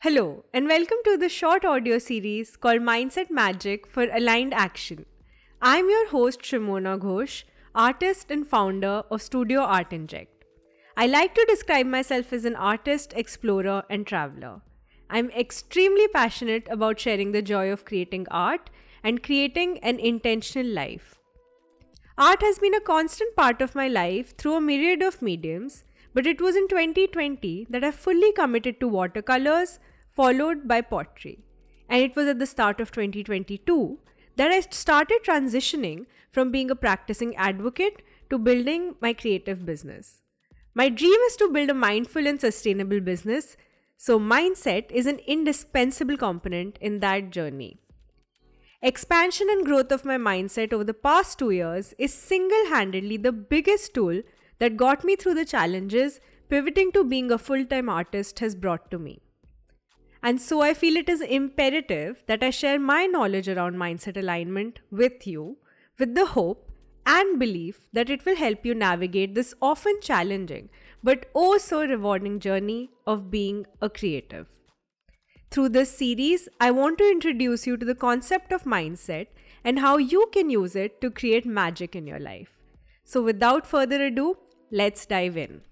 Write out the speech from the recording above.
Hello, and welcome to the short audio series called Mindset Magic for Aligned Action. I'm your host, Shimona Ghosh, artist and founder of Studio Artinject. I like to describe myself as an artist, explorer, and traveler. I'm extremely passionate about sharing the joy of creating art and creating an intentional life. Art has been a constant part of my life through a myriad of mediums, but it was in 2020 that I fully committed to watercolors, followed by pottery. And it was at the start of 2022 that I started transitioning from being a practicing advocate to building my creative business. My dream is to build a mindful and sustainable business, so mindset is an indispensable component in that journey. Expansion and growth of my mindset over the past two years is single handedly the biggest tool that got me through the challenges pivoting to being a full time artist has brought to me. And so I feel it is imperative that I share my knowledge around mindset alignment with you with the hope and belief that it will help you navigate this often challenging but oh so rewarding journey of being a creative. Through this series, I want to introduce you to the concept of mindset and how you can use it to create magic in your life. So, without further ado, let's dive in.